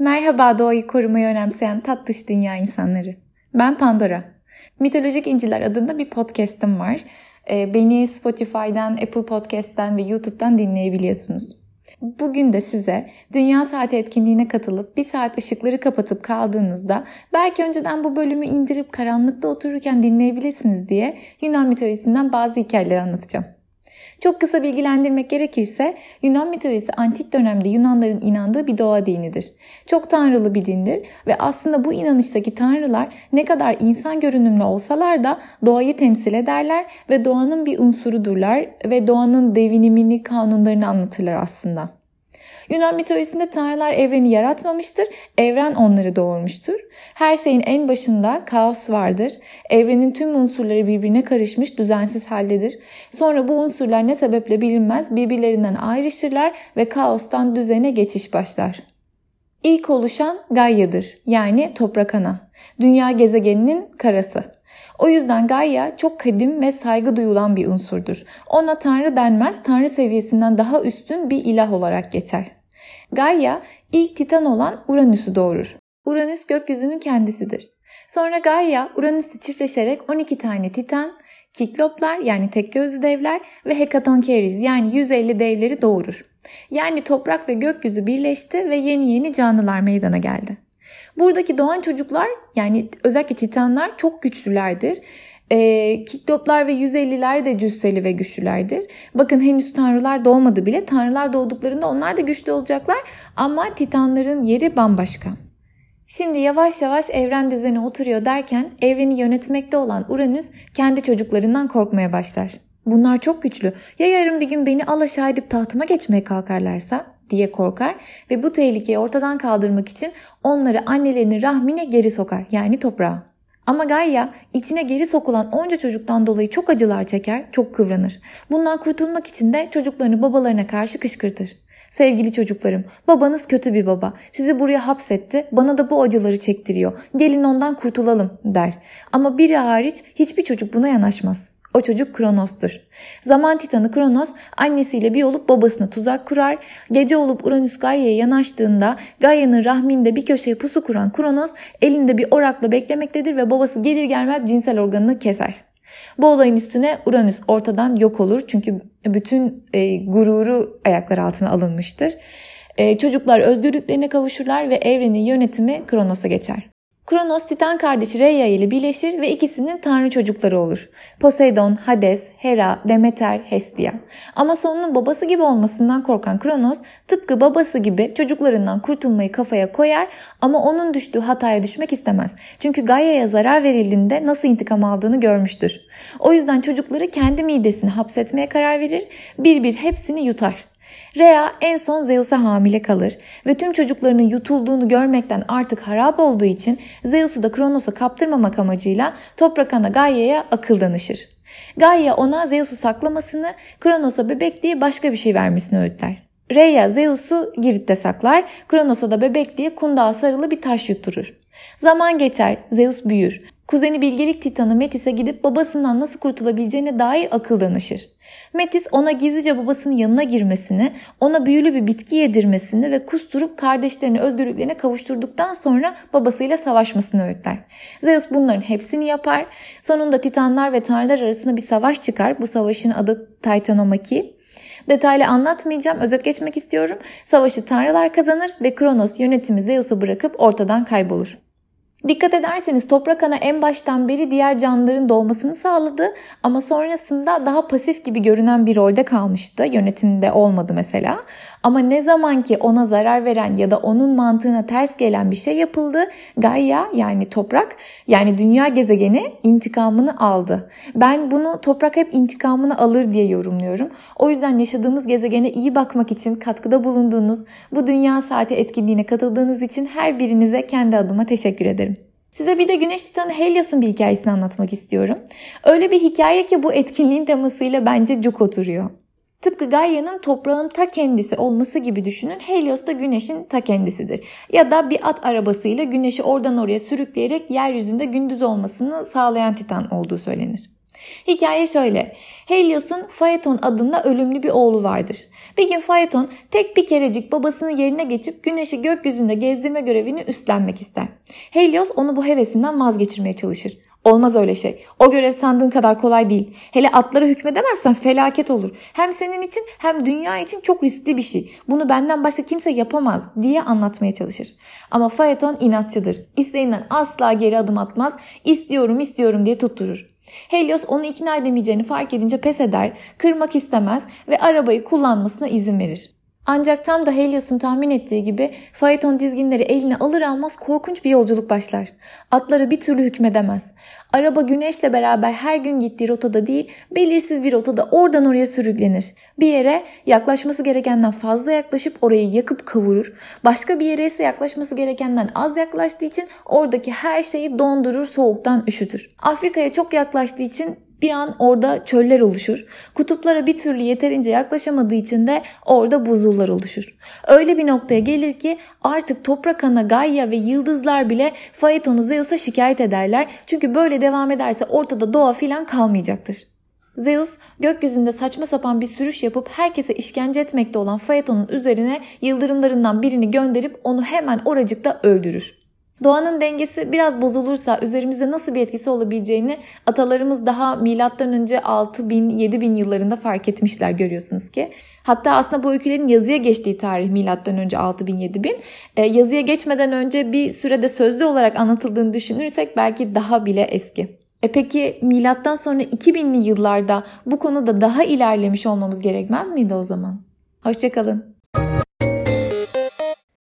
Merhaba doğayı korumayı önemseyen tatlış dünya insanları. Ben Pandora. Mitolojik İnciler adında bir podcast'ım var. Ee, beni Spotify'dan, Apple Podcast'ten ve YouTube'dan dinleyebiliyorsunuz. Bugün de size Dünya Saati etkinliğine katılıp bir saat ışıkları kapatıp kaldığınızda belki önceden bu bölümü indirip karanlıkta otururken dinleyebilirsiniz diye Yunan mitolojisinden bazı hikayeler anlatacağım. Çok kısa bilgilendirmek gerekirse Yunan mitolojisi antik dönemde Yunanların inandığı bir doğa dinidir. Çok tanrılı bir dindir ve aslında bu inanıştaki tanrılar ne kadar insan görünümlü olsalar da doğayı temsil ederler ve doğanın bir unsurudurlar ve doğanın devinimini, kanunlarını anlatırlar aslında. Yunan mitolojisinde tanrılar evreni yaratmamıştır, evren onları doğurmuştur. Her şeyin en başında kaos vardır. Evrenin tüm unsurları birbirine karışmış, düzensiz haldedir. Sonra bu unsurlar ne sebeple bilinmez birbirlerinden ayrışırlar ve kaostan düzene geçiş başlar. İlk oluşan Gaia'dır yani toprak ana. Dünya gezegeninin karası. O yüzden Gaia çok kadim ve saygı duyulan bir unsurdur. Ona tanrı denmez, tanrı seviyesinden daha üstün bir ilah olarak geçer. Gaia ilk titan olan Uranüs'ü doğurur. Uranüs gökyüzünün kendisidir. Sonra Gaia Uranüs'ü çiftleşerek 12 tane titan, kikloplar yani tek gözlü devler ve hekatonkeris yani 150 devleri doğurur. Yani toprak ve gökyüzü birleşti ve yeni yeni canlılar meydana geldi. Buradaki doğan çocuklar yani özellikle titanlar çok güçlülerdir e, Kikloplar ve 150'ler de cüsseli ve güçlülerdir. Bakın henüz tanrılar doğmadı bile. Tanrılar doğduklarında onlar da güçlü olacaklar. Ama titanların yeri bambaşka. Şimdi yavaş yavaş evren düzeni oturuyor derken evreni yönetmekte olan Uranüs kendi çocuklarından korkmaya başlar. Bunlar çok güçlü. Ya yarın bir gün beni alaşağı edip tahtıma geçmeye kalkarlarsa diye korkar ve bu tehlikeyi ortadan kaldırmak için onları annelerinin rahmine geri sokar yani toprağa. Ama Gaia içine geri sokulan onca çocuktan dolayı çok acılar çeker, çok kıvranır. Bundan kurtulmak için de çocuklarını babalarına karşı kışkırtır. Sevgili çocuklarım, babanız kötü bir baba. Sizi buraya hapsetti, bana da bu acıları çektiriyor. Gelin ondan kurtulalım der. Ama biri hariç hiçbir çocuk buna yanaşmaz. O çocuk Kronos'tur. Zaman titanı Kronos annesiyle bir olup babasına tuzak kurar. Gece olup Uranüs Gaia'ya yanaştığında Gaia'nın rahminde bir köşeye pusu kuran Kronos elinde bir orakla beklemektedir ve babası gelir gelmez cinsel organını keser. Bu olayın üstüne Uranüs ortadan yok olur çünkü bütün e, gururu ayaklar altına alınmıştır. E, çocuklar özgürlüklerine kavuşurlar ve evrenin yönetimi Kronos'a geçer. Kronos Titan kardeşi Rhea ile birleşir ve ikisinin tanrı çocukları olur. Poseidon, Hades, Hera, Demeter, Hestia. Ama sonunun babası gibi olmasından korkan Kronos tıpkı babası gibi çocuklarından kurtulmayı kafaya koyar ama onun düştüğü hataya düşmek istemez. Çünkü Gaia'ya zarar verildiğinde nasıl intikam aldığını görmüştür. O yüzden çocukları kendi midesini hapsetmeye karar verir, bir bir hepsini yutar. Rhea en son Zeus'a hamile kalır ve tüm çocuklarının yutulduğunu görmekten artık harap olduğu için Zeus'u da Kronos'a kaptırmamak amacıyla toprak ana Gaia'ya akıl danışır. Gaia ona Zeus'u saklamasını, Kronos'a bebek diye başka bir şey vermesini öğütler. Rhea Zeus'u Girit'te saklar, Kronos'a da bebek diye kundağa sarılı bir taş yutturur. Zaman geçer, Zeus büyür. Kuzeni bilgelik titanı Metis'e gidip babasından nasıl kurtulabileceğine dair akıl danışır. Metis ona gizlice babasının yanına girmesini, ona büyülü bir bitki yedirmesini ve kusturup kardeşlerini özgürlüklerine kavuşturduktan sonra babasıyla savaşmasını öğütler. Zeus bunların hepsini yapar. Sonunda titanlar ve tanrılar arasında bir savaş çıkar. Bu savaşın adı Titanomaki. Detaylı anlatmayacağım, özet geçmek istiyorum. Savaşı tanrılar kazanır ve Kronos yönetimi Zeus'a bırakıp ortadan kaybolur. Dikkat ederseniz toprak ana en baştan beri diğer canlıların doğmasını sağladı ama sonrasında daha pasif gibi görünen bir rolde kalmıştı. Yönetimde olmadı mesela. Ama ne zaman ki ona zarar veren ya da onun mantığına ters gelen bir şey yapıldı, Gaia yani toprak yani dünya gezegeni intikamını aldı. Ben bunu toprak hep intikamını alır diye yorumluyorum. O yüzden yaşadığımız gezegene iyi bakmak için katkıda bulunduğunuz bu dünya saati etkinliğine katıldığınız için her birinize kendi adıma teşekkür ederim. Size bir de Güneş Titanı Helios'un bir hikayesini anlatmak istiyorum. Öyle bir hikaye ki bu etkinliğin temasıyla bence cuk oturuyor. Tıpkı Gaia'nın toprağın ta kendisi olması gibi düşünün. Helios da güneşin ta kendisidir. Ya da bir at arabasıyla güneşi oradan oraya sürükleyerek yeryüzünde gündüz olmasını sağlayan titan olduğu söylenir. Hikaye şöyle. Helios'un Phaeton adında ölümlü bir oğlu vardır. Bir gün Phaeton tek bir kerecik babasının yerine geçip güneşi gökyüzünde gezdirme görevini üstlenmek ister. Helios onu bu hevesinden vazgeçirmeye çalışır. Olmaz öyle şey. O görev sandığın kadar kolay değil. Hele atlara hükmedemezsen felaket olur. Hem senin için hem dünya için çok riskli bir şey. Bunu benden başka kimse yapamaz diye anlatmaya çalışır. Ama Phaeton inatçıdır. İsteğinden asla geri adım atmaz. İstiyorum istiyorum diye tutturur. Helios onu ikna edemeyeceğini fark edince pes eder, kırmak istemez ve arabayı kullanmasına izin verir. Ancak tam da Helios'un tahmin ettiği gibi Phaeton dizginleri eline alır almaz korkunç bir yolculuk başlar. Atlara bir türlü hükmedemez. Araba güneşle beraber her gün gittiği rotada değil, belirsiz bir rotada oradan oraya sürüklenir. Bir yere yaklaşması gerekenden fazla yaklaşıp orayı yakıp kavurur. Başka bir yere ise yaklaşması gerekenden az yaklaştığı için oradaki her şeyi dondurur, soğuktan üşütür. Afrika'ya çok yaklaştığı için bir an orada çöller oluşur. Kutuplara bir türlü yeterince yaklaşamadığı için de orada buzullar oluşur. Öyle bir noktaya gelir ki artık toprak ana Gaia ve yıldızlar bile Phaeton'u Zeus'a şikayet ederler. Çünkü böyle devam ederse ortada doğa filan kalmayacaktır. Zeus gökyüzünde saçma sapan bir sürüş yapıp herkese işkence etmekte olan Phaeton'un üzerine yıldırımlarından birini gönderip onu hemen oracıkta öldürür. Doğanın dengesi biraz bozulursa üzerimizde nasıl bir etkisi olabileceğini atalarımız daha milattan önce 6000 7000 yıllarında fark etmişler görüyorsunuz ki. Hatta aslında bu öykülerin yazıya geçtiği tarih milattan önce 6000 7000. E, yazıya geçmeden önce bir sürede sözlü olarak anlatıldığını düşünürsek belki daha bile eski. E peki milattan sonra 2000'li yıllarda bu konuda daha ilerlemiş olmamız gerekmez miydi o zaman? Hoşçakalın.